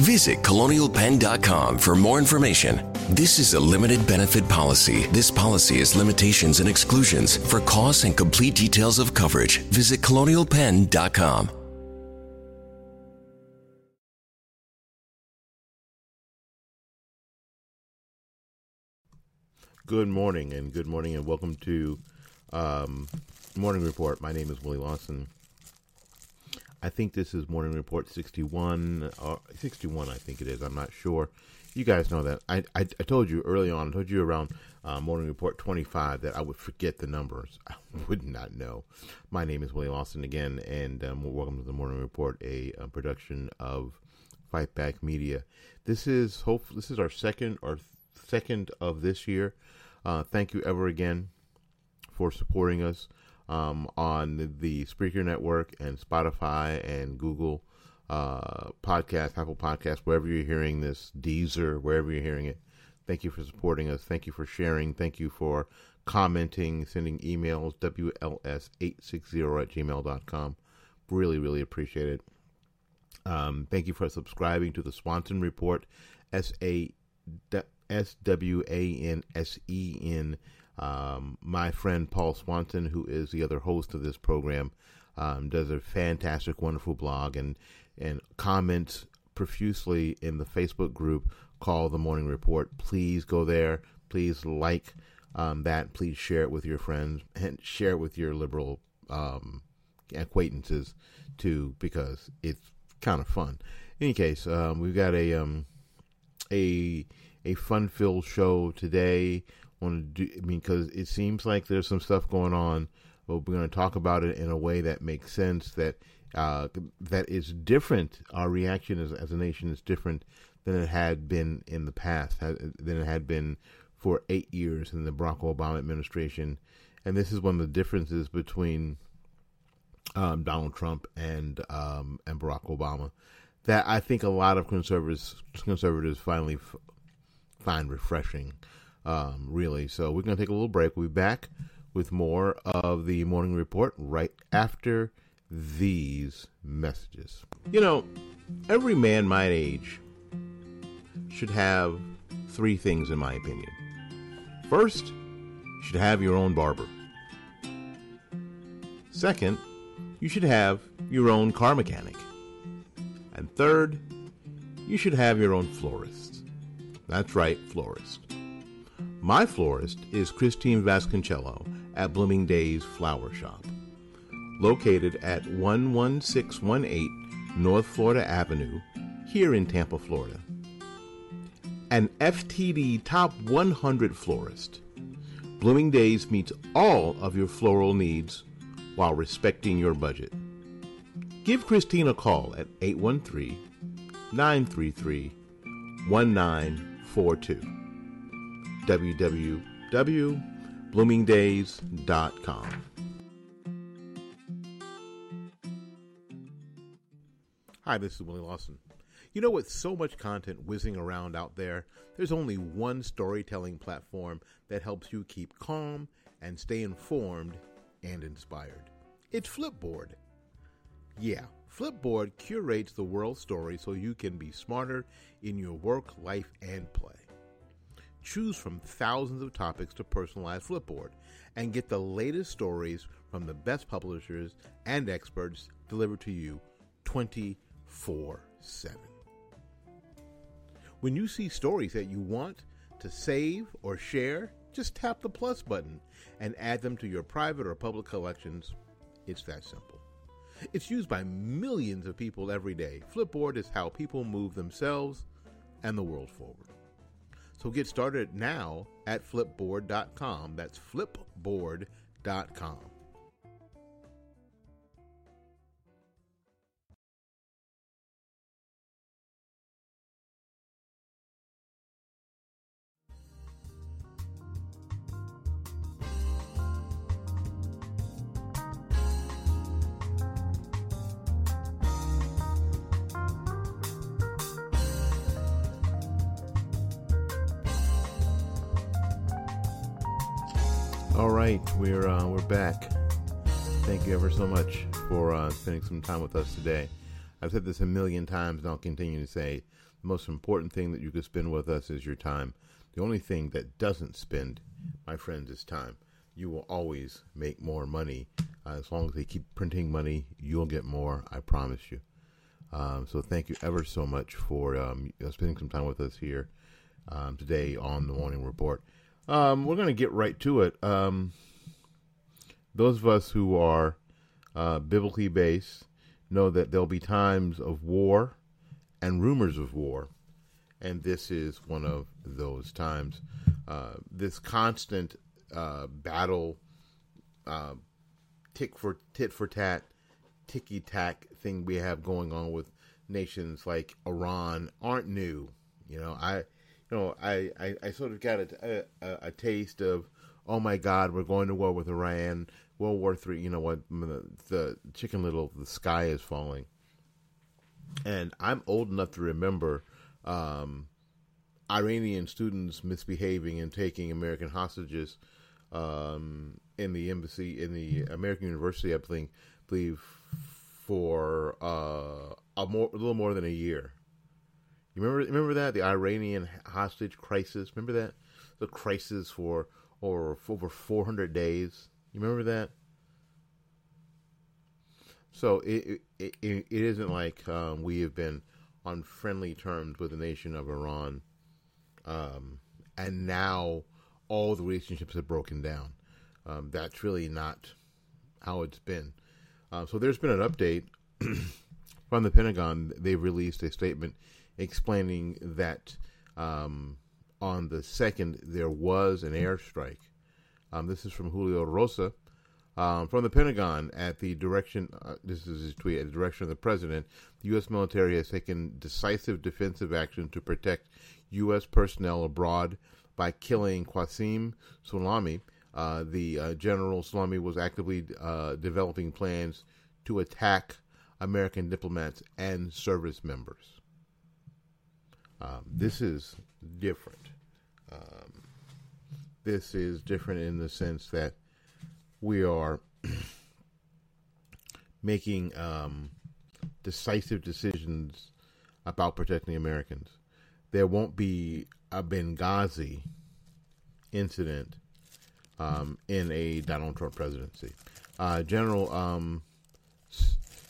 Visit colonialpenn.com for more information. This is a limited benefit policy. This policy has limitations and exclusions. For costs and complete details of coverage, visit colonialpenn.com. Good morning, and good morning, and welcome to um, Morning Report. My name is Willie Lawson. I think this is Morning Report 61, or 61, I think it is. I'm not sure. You guys know that. I, I, I told you early on, I told you around uh, Morning Report 25 that I would forget the numbers. I would not know. My name is Willie Lawson again, and um, welcome to the Morning Report, a, a production of Fight Back Media. This is hope. This is our second or second of this year. Uh, thank you ever again for supporting us um, on the, Spreaker Network and Spotify and Google uh, Podcast, Apple Podcast, wherever you're hearing this, Deezer, wherever you're hearing it. Thank you for supporting us. Thank you for sharing. Thank you for commenting, sending emails, WLS860 at gmail.com. Really, really appreciate it. Um, thank you for subscribing to the Swanson Report, S A S W A N S E N. Um, my friend Paul Swanson, who is the other host of this program, um, does a fantastic, wonderful blog and and comments profusely in the Facebook group called the Morning Report. Please go there. Please like um, that. Please share it with your friends and share it with your liberal um, acquaintances too, because it's kind of fun. In any case, um, we've got a um, a a fun filled show today. Want to do? I mean, because it seems like there's some stuff going on, but we're going to talk about it in a way that makes sense. That uh, that is different. Our reaction as, as a nation is different than it had been in the past, than it had been for eight years in the Barack Obama administration. And this is one of the differences between um, Donald Trump and um, and Barack Obama that I think a lot of conservatives conservatives finally f- find refreshing. Um, really, so we're going to take a little break. We'll be back with more of the morning report right after these messages. You know, every man my age should have three things, in my opinion. First, you should have your own barber. Second, you should have your own car mechanic. And third, you should have your own florist. That's right, florist. My florist is Christine Vasconcello at Blooming Days Flower Shop, located at 11618 North Florida Avenue, here in Tampa, Florida. An FTD Top 100 florist, Blooming Days meets all of your floral needs while respecting your budget. Give Christine a call at 813 933 1942. www.bloomingdays.com. Hi, this is Willie Lawson. You know, with so much content whizzing around out there, there's only one storytelling platform that helps you keep calm and stay informed and inspired. It's Flipboard. Yeah, Flipboard curates the world's story so you can be smarter in your work, life, and play. Choose from thousands of topics to personalize Flipboard and get the latest stories from the best publishers and experts delivered to you 24 7. When you see stories that you want to save or share, just tap the plus button and add them to your private or public collections. It's that simple. It's used by millions of people every day. Flipboard is how people move themselves and the world forward. So get started now at flipboard.com. That's flipboard.com. All right, we're uh, we're back. Thank you ever so much for uh, spending some time with us today. I've said this a million times, and I'll continue to say the most important thing that you could spend with us is your time. The only thing that doesn't spend, my friends, is time. You will always make more money uh, as long as they keep printing money. You'll get more. I promise you. Um, so thank you ever so much for um, spending some time with us here um, today on the Morning Report. Um, we're going to get right to it. Um, those of us who are uh, biblically based know that there'll be times of war and rumors of war, and this is one of those times. Uh, this constant uh, battle, uh, tick for tit for tat, ticky tack thing we have going on with nations like Iran aren't new. You know, I you know, I, I, I sort of got a, a, a, taste of, oh my God, we're going to war with Iran, World War Three. You know what? The, the Chicken Little, the sky is falling, and I'm old enough to remember um, Iranian students misbehaving and taking American hostages um, in the embassy in the American University, I think, believe for uh, a more a little more than a year. You remember remember that the Iranian hostage crisis? Remember that the crisis for or for over 400 days. You remember that? So it it, it, it isn't like um, we have been on friendly terms with the nation of Iran, um, and now all the relationships have broken down. Um, that's really not how it's been. Uh, so there's been an update from the Pentagon. They've released a statement explaining that um, on the second there was an airstrike. Um, this is from Julio Rosa um, from the Pentagon at the direction. Uh, this is his tweet at the direction of the president. The U.S. military has taken decisive defensive action to protect U.S. personnel abroad by killing Qasim Soleimani. Uh, the uh, General Soleimani was actively uh, developing plans to attack American diplomats and service members. Um, this is different. Um, this is different in the sense that we are making um, decisive decisions about protecting Americans. There won't be a Benghazi incident um, in a Donald Trump presidency. Uh, General um,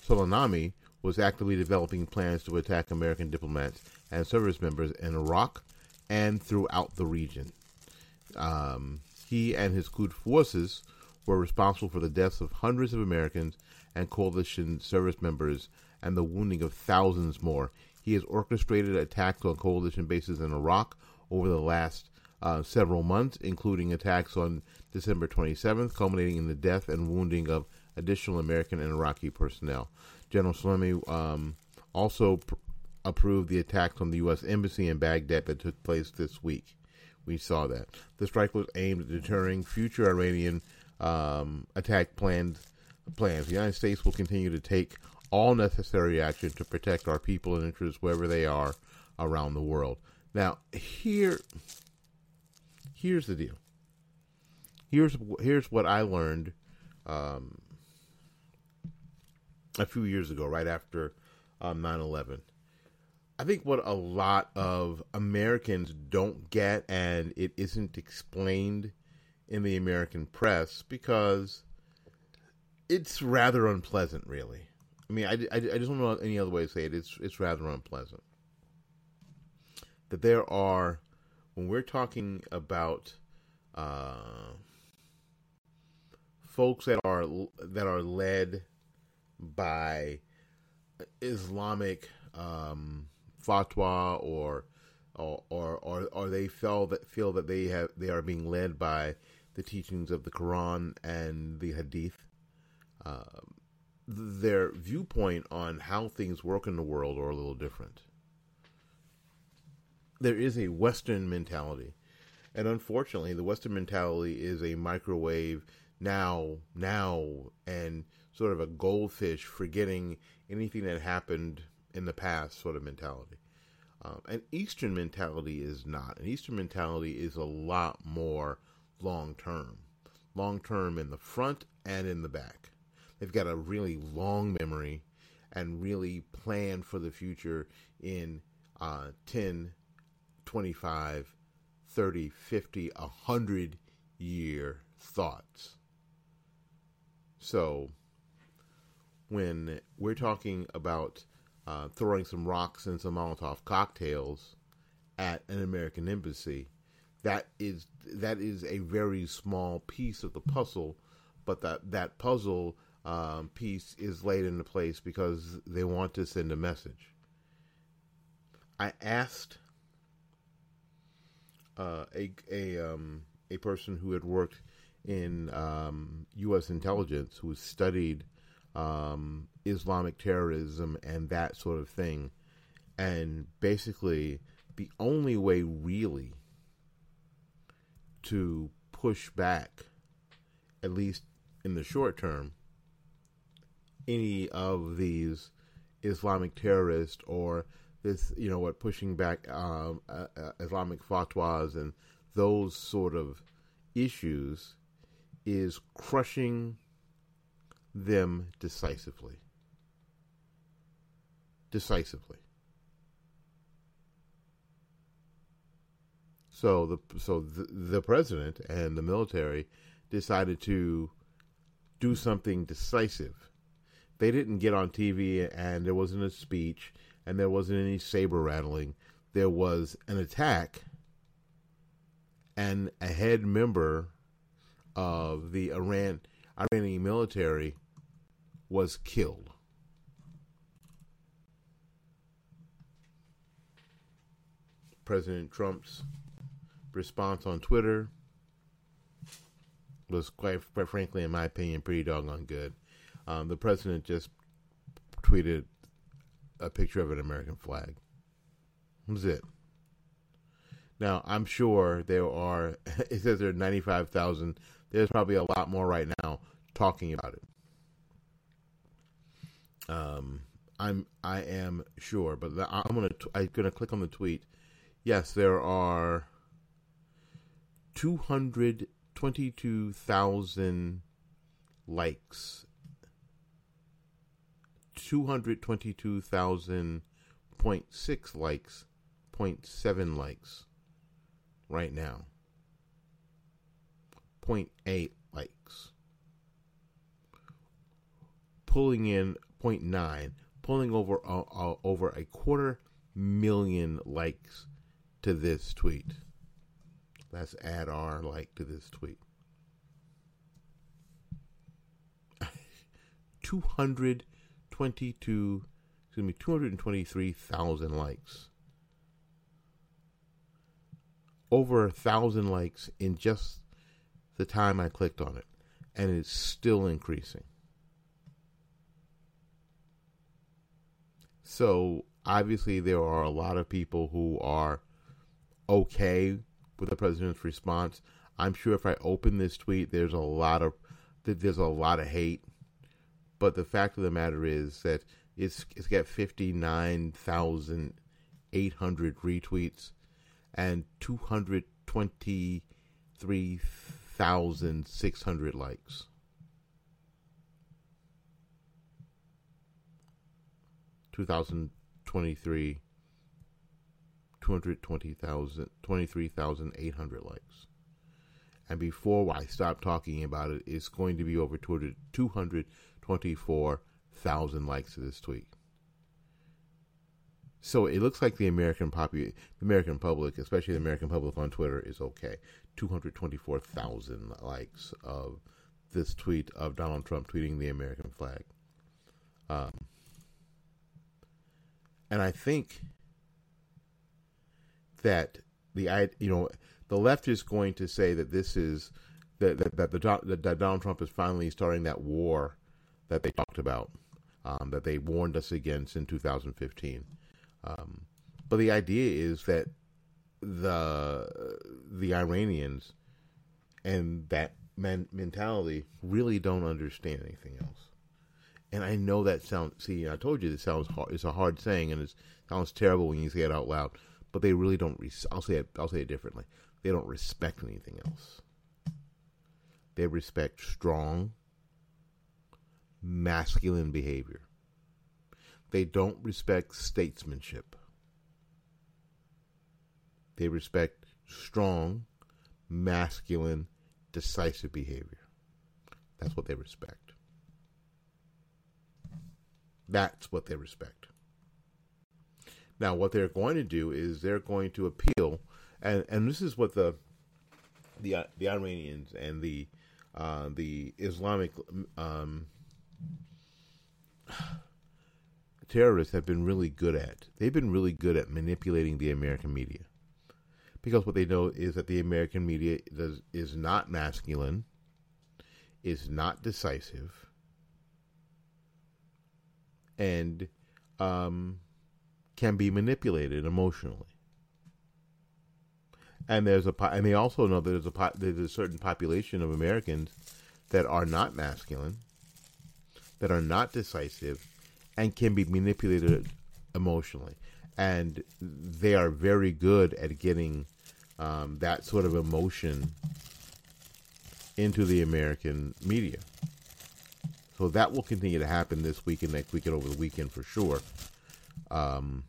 Soleimani was actively developing plans to attack American diplomats and service members in Iraq and throughout the region. Um, he and his Quds forces were responsible for the deaths of hundreds of Americans and coalition service members and the wounding of thousands more. He has orchestrated attacks on coalition bases in Iraq over the last uh, several months, including attacks on December 27th, culminating in the death and wounding of additional American and Iraqi personnel. General Salemi um, also pr- approved the attacks on the U.S. Embassy in Baghdad that took place this week. We saw that. The strike was aimed at deterring future Iranian um, attack plans. Plans. The United States will continue to take all necessary action to protect our people and interests wherever they are around the world. Now, here, here's the deal. Here's here's what I learned um, a few years ago, right after um, 9/11. I think what a lot of Americans don't get, and it isn't explained in the American press because it's rather unpleasant, really. I mean, I, I, I just don't know any other way to say it. It's it's rather unpleasant that there are when we're talking about uh, folks that are that are led by Islamic um, fatwa or or or or, they feel that feel that they have they are being led by the teachings of the Quran and the Hadith. Uh, their viewpoint on how things work in the world are a little different. There is a Western mentality, and unfortunately, the Western mentality is a microwave now, now, and sort of a goldfish forgetting anything that happened in the past sort of mentality. Um, an Eastern mentality is not. An Eastern mentality is a lot more long term. Long term in the front and in the back. They've got a really long memory and really plan for the future in uh, 10, 25, 30, 50, 100 year thoughts. So, when we're talking about uh, throwing some rocks and some Molotov cocktails at an American embassy, that is that is a very small piece of the puzzle, but that that puzzle um, piece is laid into place because they want to send a message. I asked uh, a a um, a person who had worked in um, U.S. intelligence, who studied um, Islamic terrorism and that sort of thing, and basically the only way really to push back, at least in the short term, any of these Islamic terrorists or this, you know, what pushing back um, uh, uh, Islamic fatwas and those sort of issues is crushing them decisively. Decisively. So the so the, the president and the military decided to do something decisive. They didn't get on TV and there wasn't a speech and there wasn't any saber rattling. There was an attack and a head member of the Iran Iranian military was killed. President Trump's response on Twitter was quite, quite frankly, in my opinion, pretty doggone good. Um, the president just tweeted a picture of an American flag. That was it. Now, I'm sure there are, it says there are 95,000. There's probably a lot more right now talking about it. Um, I'm, I am sure, but I'm gonna, I'm gonna click on the tweet. Yes, there are 222,000 likes. 222,000.6 likes, 0.7 likes right now. 0.8 likes. Pulling in 0.9, pulling over uh, uh, over a quarter million likes to this tweet. Let's add our like to this tweet. 222, excuse me, 223,000 likes. Over a thousand likes in just the time I clicked on it, and it's still increasing. So obviously, there are a lot of people who are okay with the president's response. I'm sure if I open this tweet, there's a lot of there's a lot of hate. But the fact of the matter is that it's it's got 59,800 retweets and 223,600 likes. Two thousand twenty-three, two hundred twenty thousand, twenty-three thousand eight hundred likes. And before I stop talking about it, it's going to be over 224,000 likes to this tweet. So it looks like the American popu- the American public, especially the American public on Twitter, is okay. 224,000 likes of this tweet of Donald Trump tweeting the American flag. Um, and I think that the you know the left is going to say that this is that that, that, the, that Donald Trump is finally starting that war that they talked about, um, that they warned us against in 2015. Um, but the idea is that the the Iranians and that men- mentality really don't understand anything else. And I know that sounds. See, I told you this sounds hard. It's a hard saying, and it sounds terrible when you say it out loud. But they really don't. Res- I'll say it. I'll say it differently. They don't respect anything else. They respect strong, masculine behavior. They don't respect statesmanship. They respect strong, masculine, decisive behavior. That's what they respect. That's what they respect. Now, what they're going to do is they're going to appeal, and, and this is what the the the Iranians and the uh, the Islamic um, terrorists have been really good at. They've been really good at manipulating the American media, because what they know is that the American media does, is not masculine, is not decisive, and um, can be manipulated emotionally. And there's a and they also know that there's a there's a certain population of Americans that are not masculine, that are not decisive, and can be manipulated emotionally. And they are very good at getting um, that sort of emotion into the American media. So that will continue to happen this week and next week and over the weekend for sure. Um,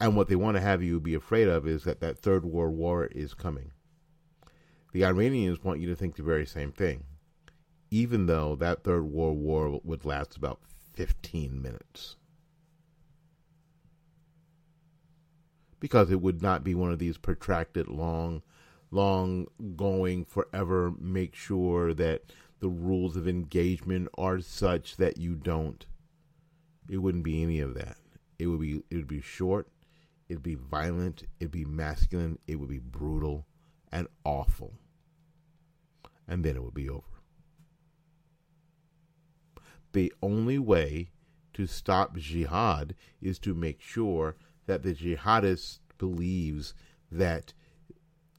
and what they want to have you be afraid of is that that third world war is coming. The Iranians want you to think the very same thing, even though that third world war would last about 15 minutes. Because it would not be one of these protracted, long long going forever make sure that the rules of engagement are such that you don't. It wouldn't be any of that. It would be it would be short it'd be violent it'd be masculine it would be brutal and awful. And then it would be over. The only way to stop jihad is to make sure that the jihadist believes that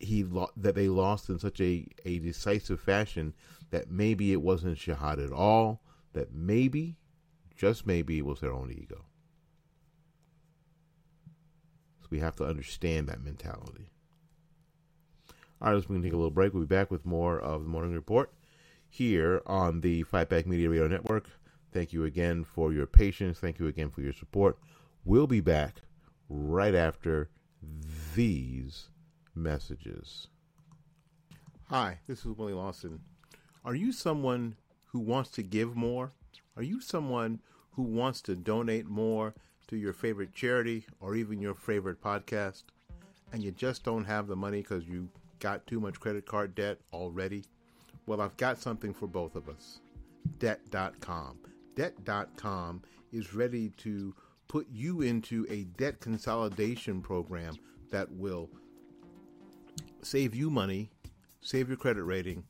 he lo- that they lost in such a, a decisive fashion that maybe it wasn't jihad at all, that maybe, just maybe, it was their own ego. So we have to understand that mentality. All right, let's going to take a little break. We'll be back with more of the Morning Report here on the Fight Back Media Radio Network. Thank you again for your patience. Thank you again for your support. We'll be back right after these messages. Hi, this is Willie Lawson. Are you someone who wants to give more Are you someone who wants to donate more to your favorite charity or even your favorite podcast, and you just don't have the money because you got too much credit card debt already? Well, I've got something for both of us Debt.com. Debt.com is ready to put you into a debt consolidation program that will save you money, save your credit rating,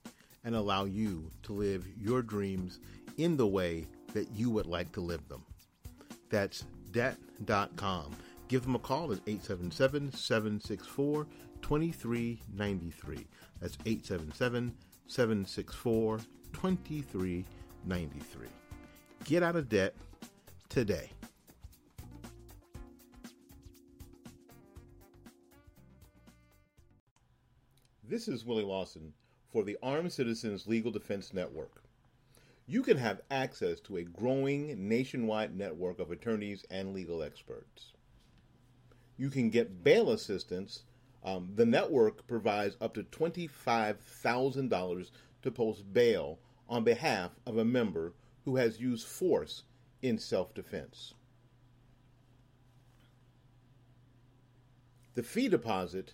and allow you to live your dreams in the way that you would like to live them. That's debt.com. Give them a call at 877 764 2393. That's 877 764 2393. Get out of debt today. This is Willie Lawson for the Armed Citizens Legal Defense Network. You can have access to a growing nationwide network of attorneys and legal experts. You can get bail assistance. Um, the network provides up to $25,000 to post bail on behalf of a member who has used force in self defense. The fee deposit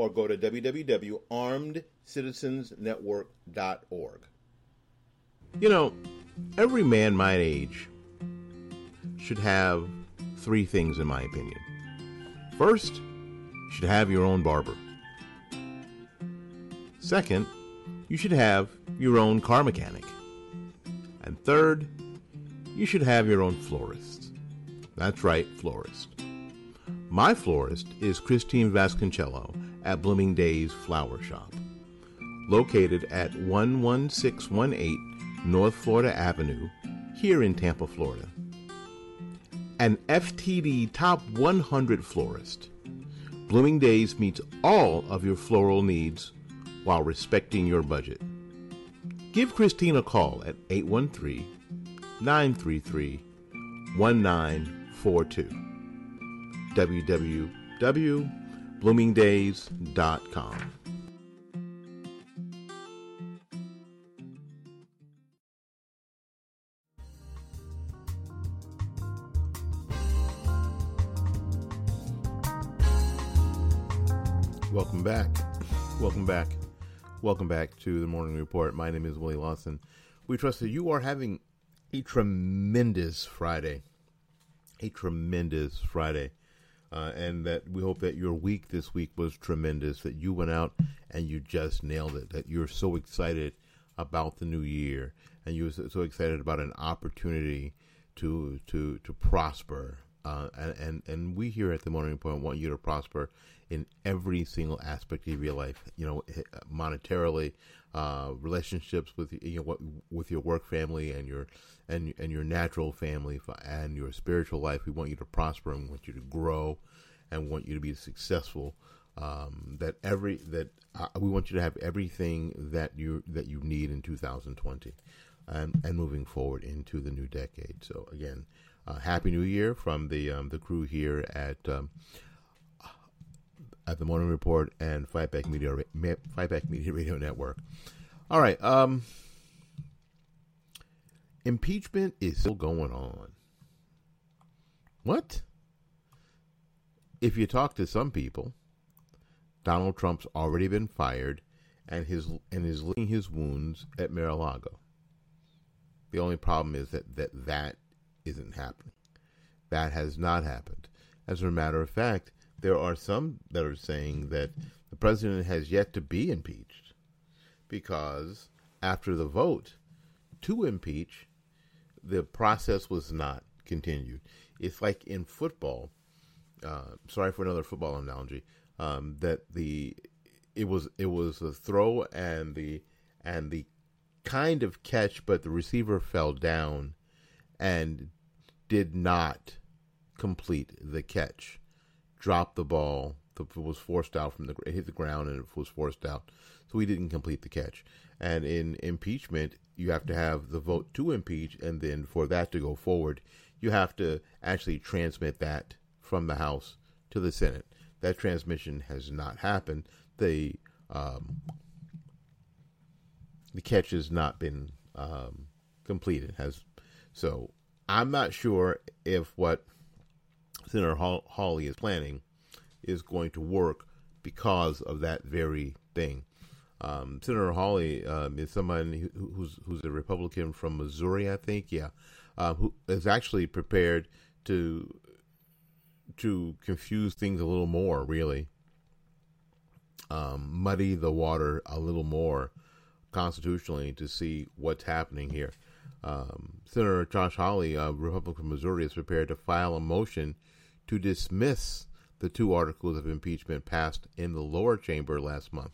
Or go to www.armedcitizensnetwork.org. You know, every man my age should have three things, in my opinion. First, you should have your own barber. Second, you should have your own car mechanic. And third, you should have your own florist. That's right, florist. My florist is Christine Vasconcello at Blooming Days Flower Shop, located at 11618 North Florida Avenue, here in Tampa, Florida. An FTD Top 100 florist, Blooming Days meets all of your floral needs while respecting your budget. Give Christine a call at 813 933 1942. www.bloomingdays.com. Welcome back. Welcome back. Welcome back to the Morning Report. My name is Willie Lawson. We trust that you are having a tremendous Friday. A tremendous Friday. Uh, and that we hope that your week this week was tremendous, that you went out and you just nailed it, that you're so excited about the new year and you're so excited about an opportunity to to to prosper. Uh, and, and and we here at the Morning Point want you to prosper in every single aspect of your life. You know, monetarily, uh, relationships with you know with your work family and your and and your natural family and your spiritual life. We want you to prosper and want you to grow and want you to be successful. Um, that every that uh, we want you to have everything that you that you need in 2020 and and moving forward into the new decade. So again, uh, happy New Year from the um, the crew here at um, at the Morning Report and Fightback Media Fightback Media Radio Network. All right, um, impeachment is still going on. What? If you talk to some people, Donald Trump's already been fired and his and is licking his wounds at Mar-a-Lago. The only problem is that that that isn't happening. That has not happened. As a matter of fact, there are some that are saying that the president has yet to be impeached because after the vote to impeach, the process was not continued. It's like in football. Uh, sorry for another football analogy. Um, that the it was it was a throw and the and the kind of catch, but the receiver fell down and did not complete the catch, dropped the ball. The was forced out from the it hit the ground and it was forced out, so he didn't complete the catch. And in impeachment, you have to have the vote to impeach, and then for that to go forward, you have to actually transmit that from the House to the Senate. That transmission has not happened. The um, the catch has not been um, completed. Has so I'm not sure if what Senator Hawley is planning is going to work because of that very thing. Um, Senator Hawley um, is someone who's who's a Republican from Missouri, I think. Yeah, uh, who is actually prepared to to confuse things a little more, really, um, muddy the water a little more constitutionally to see what's happening here. Um, Senator Josh Hawley, a Republican from Missouri, is prepared to file a motion to dismiss the two articles of impeachment passed in the lower chamber last month.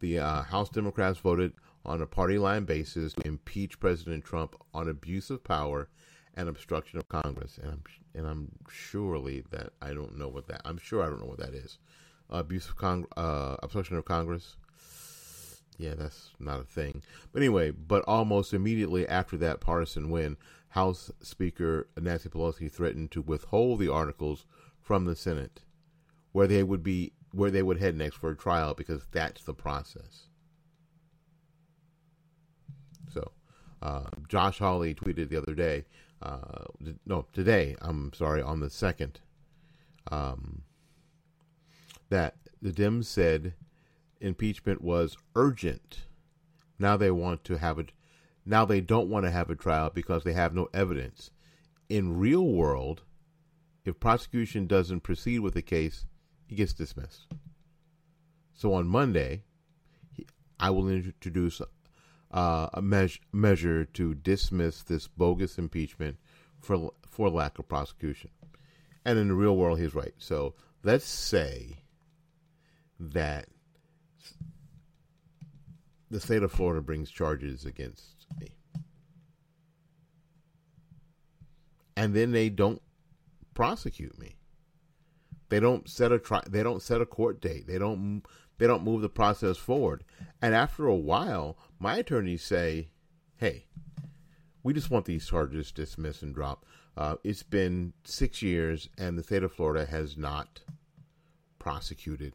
The uh, House Democrats voted on a party line basis to impeach President Trump on abuse of power and obstruction of Congress. And I'm and I'm surely that I don't know what that. I'm sure I don't know what that is. Uh, abuse of Cong- uh, obstruction of Congress. Yeah, that's not a thing. But anyway, but almost immediately after that partisan win, House Speaker Nancy Pelosi threatened to withhold the articles from the Senate, where they would be where they would head next for a trial because that's the process. So, uh, Josh Hawley tweeted the other day, uh, no, today, I'm sorry, on the second, um, that the Dems said impeachment was urgent. Now they want to have it. Now they don't want to have a trial because they have no evidence. In real world, if prosecution doesn't proceed with the case, he gets dismissed. So on Monday, I will introduce uh, a measure, measure to dismiss this bogus impeachment for for lack of prosecution. And in the real world, he's right. So let's say that the state of Florida brings charges against me. And then they don't prosecute me. They don't set a tri- they don't set a court date. They don't they don't move the process forward. And after a while, my attorneys say, "Hey, we just want these charges dismissed and dropped. Uh, it's been six years, and the state of Florida has not prosecuted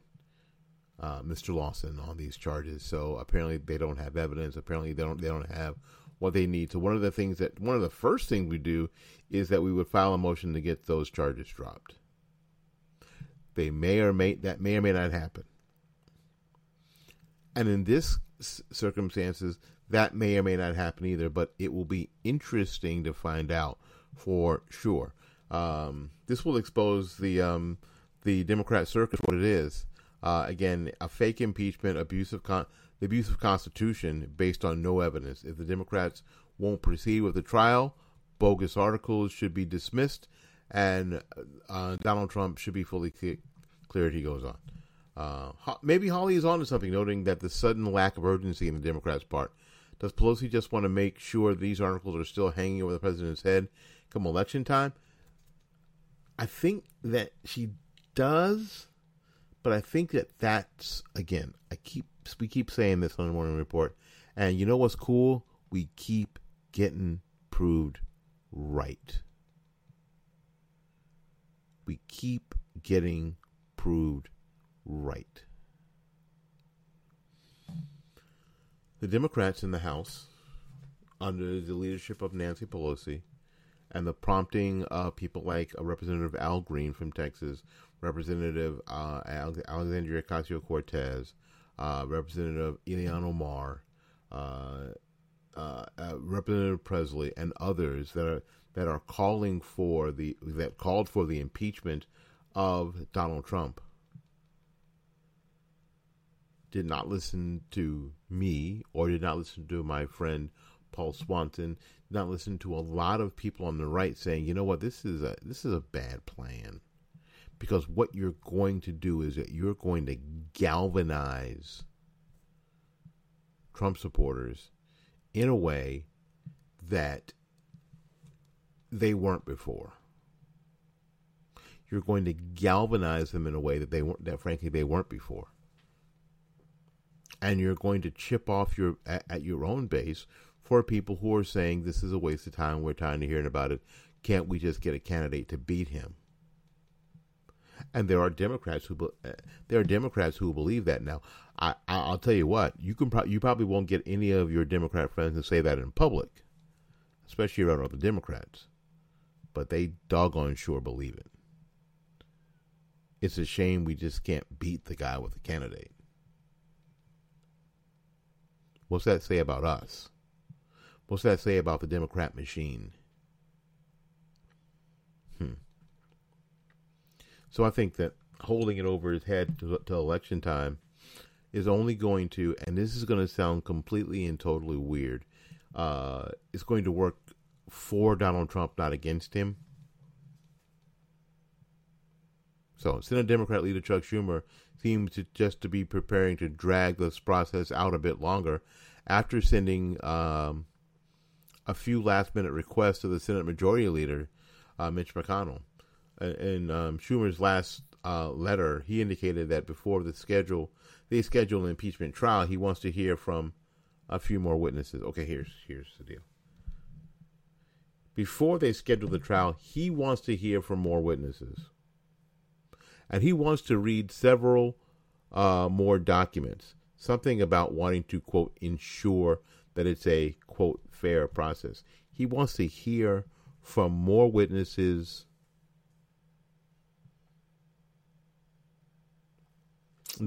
uh, Mr. Lawson on these charges. So apparently they don't have evidence. Apparently they don't they don't have what they need. So one of the things that one of the first things we do is that we would file a motion to get those charges dropped. They may or may that may or may not happen. And in this circumstances, that may or may not happen either. But it will be interesting to find out for sure. Um, this will expose the um, the Democrat circus what it is. Uh, again, a fake impeachment, abuse of con- the abuse of Constitution based on no evidence. If the Democrats won't proceed with the trial, bogus articles should be dismissed, and uh, Donald Trump should be fully cleared. He goes on. Uh, maybe Hawley is on to something, noting that the sudden lack of urgency in the Democrats' part. Does Pelosi just want to make sure these articles are still hanging over the president's head come election time? I think that she does but I think that that's again, I keep we keep saying this on the morning report, and you know what's cool? We keep getting proved right. We keep getting proved right. The Democrats in the House, under the leadership of Nancy Pelosi, and the prompting of people like Representative Al Green from Texas, Representative uh, Alexandria Ocasio Cortez, uh, Representative Ilhan Omar, uh, uh, uh, Representative Presley, and others that are that are calling for the that called for the impeachment of Donald Trump. Did not listen to me or did not listen to my friend Paul Swanson, did not listen to a lot of people on the right saying, you know what, this is a this is a bad plan because what you're going to do is that you're going to galvanize Trump supporters in a way that they weren't before. you're going to galvanize them in a way that they weren't that frankly they weren't before and you're going to chip off your at, at, your own base for people who are saying this is a waste of time we're tired of hearing about it can't we just get a candidate to beat him and there are democrats who uh, there are democrats who believe that now i i'll tell you what you can pro- you probably won't get any of your democrat friends to say that in public especially around other democrats but they doggone sure believe it it's a shame we just can't beat the guy with the candidate. What's that say about us? What's that say about the Democrat machine? So I think that holding it over his head to, to election time is only going to, and this is going to sound completely and totally weird, uh, it's going to work for Donald Trump, not against him. So, Senate Democrat leader Chuck Schumer seems to just to be preparing to drag this process out a bit longer after sending um, a few last minute requests to the Senate Majority Leader uh, Mitch McConnell. In um, Schumer's last uh, letter, he indicated that before the schedule, they schedule an impeachment trial, he wants to hear from a few more witnesses. Okay, here's here's the deal. Before they schedule the trial, he wants to hear from more witnesses and he wants to read several uh, more documents. Something about wanting to quote ensure that it's a quote fair process. He wants to hear from more witnesses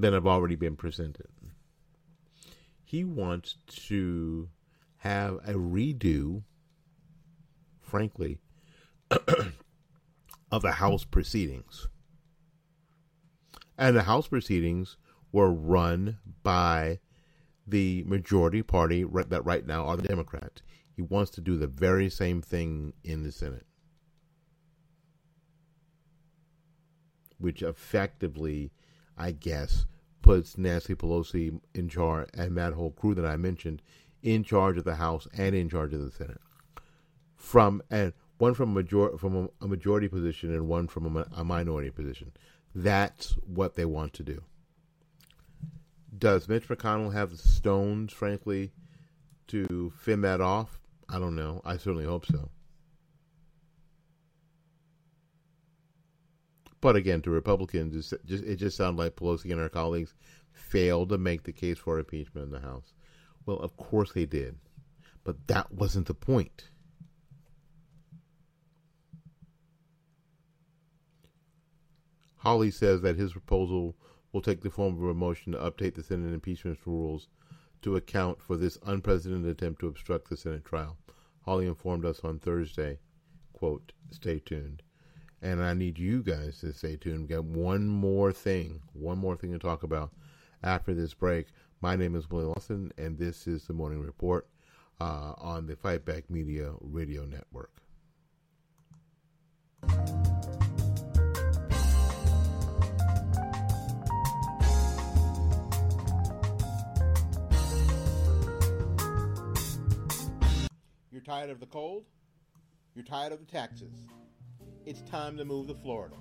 than have already been presented. He wants to have a redo, frankly, of the House proceedings. And the House proceedings were run by the majority party that right now are the Democrats. He wants to do the very same thing in the Senate, which effectively, I guess, puts Nancy Pelosi in charge and that whole crew that I mentioned in charge of the House and in charge of the Senate. From and one from a major from a, majority position and one from a, a minority position. That's what they want to do. Does Mitch McConnell have the stones, frankly, to fin that off? I don't know. I certainly hope so. But again, to Republicans, it just, sounds like Pelosi and her colleagues failed to make the case for impeachment in the House. Well, of course they did. But that wasn't the point. Hawley says that his proposal will take the form of a motion to update the Senate impeachment rules to account for this unprecedented attempt to obstruct the Senate trial. Hawley informed us on Thursday, quote, stay tuned. And I need you guys to stay tuned. We got one more thing, one more thing to talk about after this break. My name is Willie Lawson, and this is the Morning Report uh, on the Fight Back Media Radio Network. You're tired of the cold? You're tired of the taxes? It's time to move to Florida.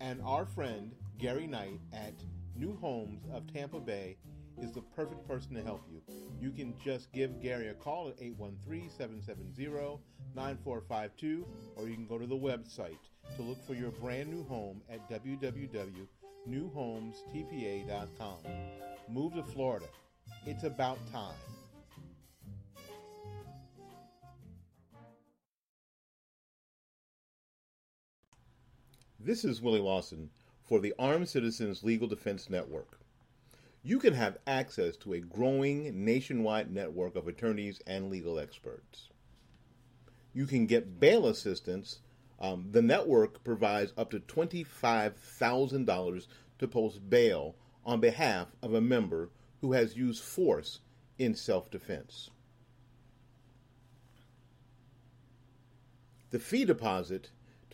And our friend Gary Knight at New Homes of Tampa Bay is the perfect person to help you. You can just give Gary a call at 813 770 9452, or you can go to the website to look for your brand new home at www.newhomestpa.com. Move to Florida. It's about time. This is Willie Lawson for the Armed Citizens Legal Defense Network. You can have access to a growing nationwide network of attorneys and legal experts. You can get bail assistance. Um, the network provides up to $25,000 to post bail on behalf of a member who has used force in self defense. The fee deposit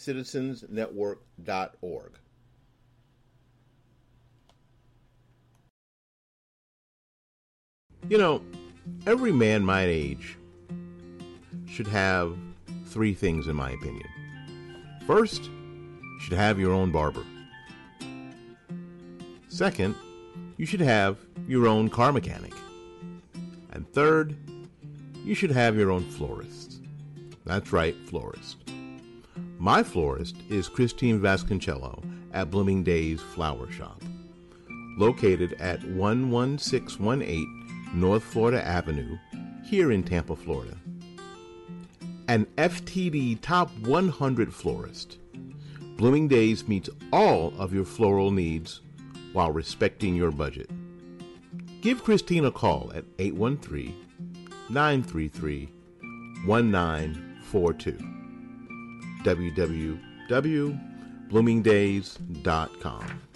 www.armedcitizensnetwork.org. You know, every man my age should have three things, in my opinion. First, you should have your own barber. Second, you should have your own car mechanic. And third, you should have your own florist. That's right, florist. My florist is Christine Vasconcello at Blooming Days Flower Shop, located at 11618 North Florida Avenue, here in Tampa, Florida. An FTD Top 100 florist, Blooming Days meets all of your floral needs while respecting your budget. Give Christine a call at 813 933 1942. www.bloomingdays.com.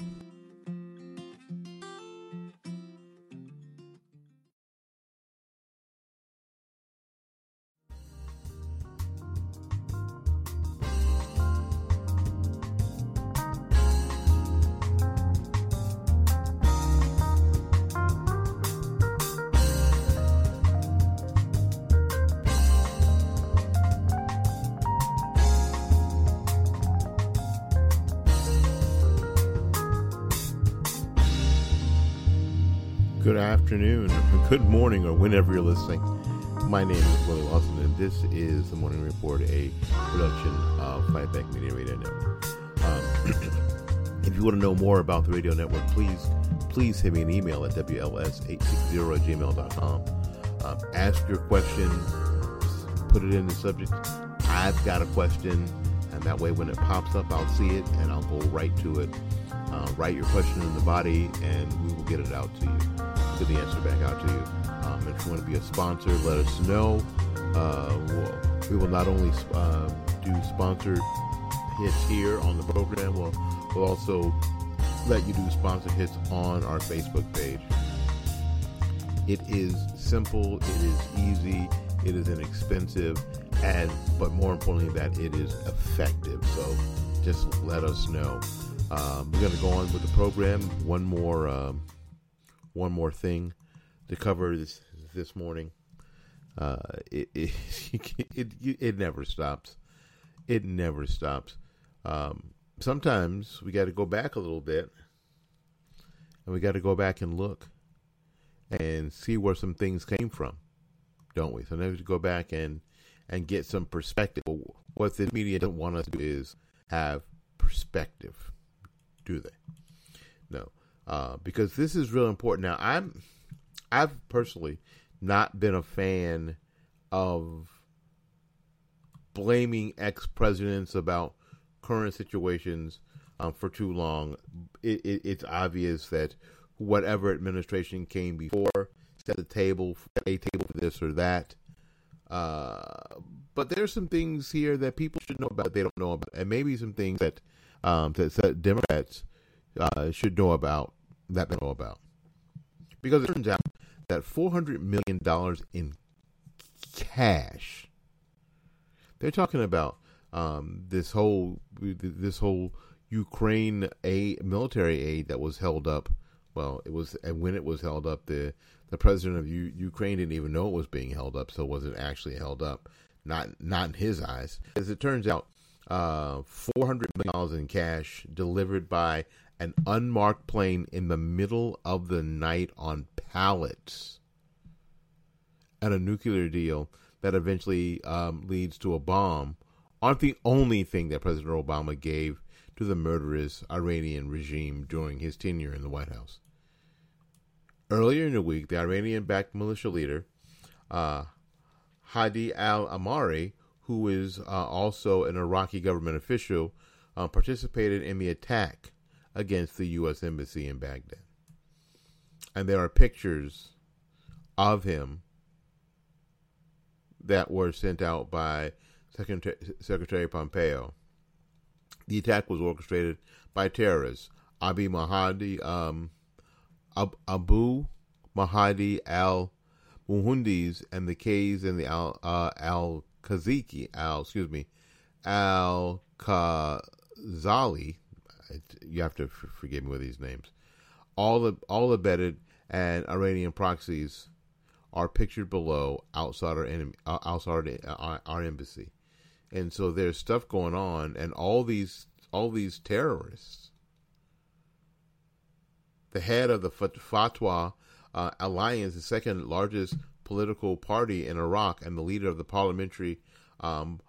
Good afternoon, good morning, or whenever you're listening. My name is Willie Lawson, and this is the Morning Report, a production of Fightback Media Radio Network. Um, if you want to know more about the radio network, please please send me an email at wls860 at gmail.com. Um, ask your question, put it in the subject. I've got a question, and that way when it pops up, I'll see it and I'll go right to it. Uh, write your question in the body, and we will get it out to you. Get the answer back out to you. Um, if you want to be a sponsor, let us know. Uh, we'll, we will not only uh, do sponsored hits here on the program, we'll, we'll also let you do sponsored hits on our Facebook page. It is simple, it is easy, it is inexpensive, and but more importantly, that it is effective. So just let us know. Um, we're going to go on with the program. One more, um, one more thing to cover this this morning. Uh, it, it, it it never stops. It never stops. Um, sometimes we got to go back a little bit, and we got to go back and look and see where some things came from, don't we? Sometimes we go back and and get some perspective. What the media doesn't want us to do is have perspective do they? No, uh, because this is real important. Now, I'm, I've personally not been a fan of blaming ex presidents about current situations um, for too long. It, it, it's obvious that whatever administration came before set the table, a table for this or that. Uh, but there's some things here that people should know about they don't know about, and maybe some things that um, that, that Democrats uh, should know about that they know about, because it turns out that four hundred million dollars in cash. They're talking about um, this whole this whole Ukraine aid, military aid that was held up. Well, it was and when it was held up, the the president of U- Ukraine didn't even know it was being held up, so it actually held up? Not not in his eyes. As it turns out, uh, four hundred million dollars in cash delivered by an unmarked plane in the middle of the night on pallets, and a nuclear deal that eventually um, leads to a bomb aren't the only thing that President Obama gave to the murderous Iranian regime during his tenure in the White House. Earlier in the week, the Iranian backed militia leader, uh, Hadi al Amari, who is uh, also an Iraqi government official, uh, participated in the attack against the U.S. Embassy in Baghdad. And there are pictures of him that were sent out by Secretary, Secretary Pompeo. The attack was orchestrated by terrorists. Abu Mahdi, um, Abu Mahdi al Muhandis and the K's and the Al uh, Al Kaziki Al excuse me Al Khazali. You have to forgive me with these names. All the all abetted and Iranian proxies are pictured below outside our enemy, uh, outside our, our embassy, and so there's stuff going on, and all these all these terrorists. The head of the Fatwa uh, Alliance, the second largest political party in Iraq, and the leader of the parliamentary um,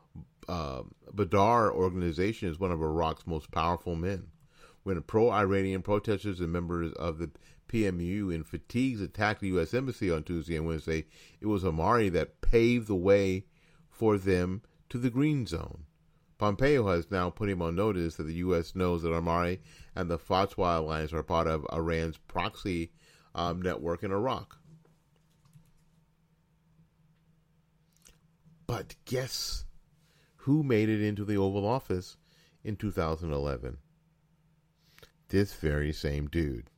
uh, Badr organization, is one of Iraq's most powerful men. When pro Iranian protesters and members of the PMU in fatigues attacked the U.S. Embassy on Tuesday and Wednesday, it was Amari that paved the way for them to the Green Zone. Pompeo has now put him on notice that the U.S. knows that Amari and the Fatwa Alliance are part of Iran's proxy um, network in Iraq. But guess who made it into the Oval Office in 2011? This very same dude.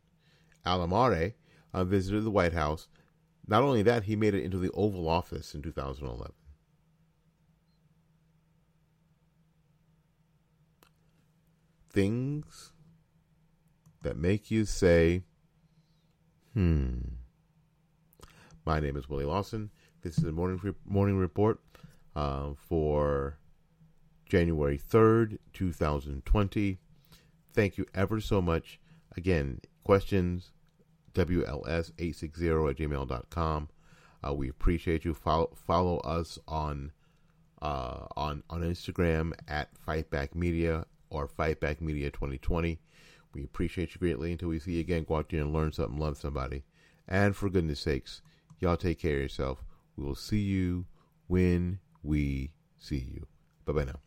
Al Amari uh, visited the White House. Not only that, he made it into the Oval Office in 2011. Things that make you say, hmm. My name is Willie Lawson. This is the morning morning report uh, for January third, two thousand twenty. Thank you ever so much. Again, questions WLS860 at gmail.com. Uh, we appreciate you. Follow, follow us on uh, on on Instagram at Fightback Media or Fightback Media 2020. We appreciate you greatly. Until we see you again, go out there and learn something, love somebody. And for goodness sakes, y'all take care of yourself. We will see you when we see you. Bye bye now.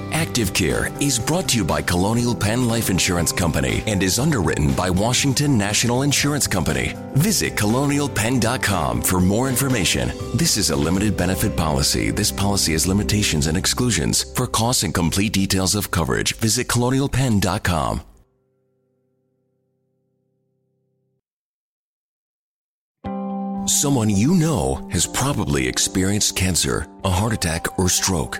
Active Care is brought to you by Colonial Penn Life Insurance Company and is underwritten by Washington National Insurance Company. Visit colonialpenn.com for more information. This is a limited benefit policy. This policy has limitations and exclusions. For costs and complete details of coverage, visit colonialpenn.com. Someone you know has probably experienced cancer, a heart attack, or stroke.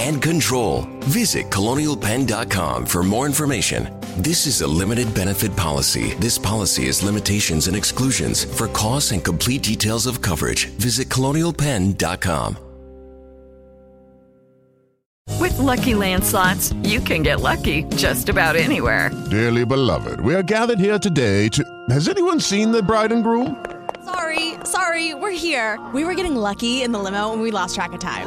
and control. Visit colonialpenn.com for more information. This is a limited benefit policy. This policy has limitations and exclusions. For costs and complete details of coverage, visit colonialpenn.com. With Lucky Land slots, you can get lucky just about anywhere. Dearly beloved, we are gathered here today to. Has anyone seen the bride and groom? Sorry, sorry, we're here. We were getting lucky in the limo and we lost track of time.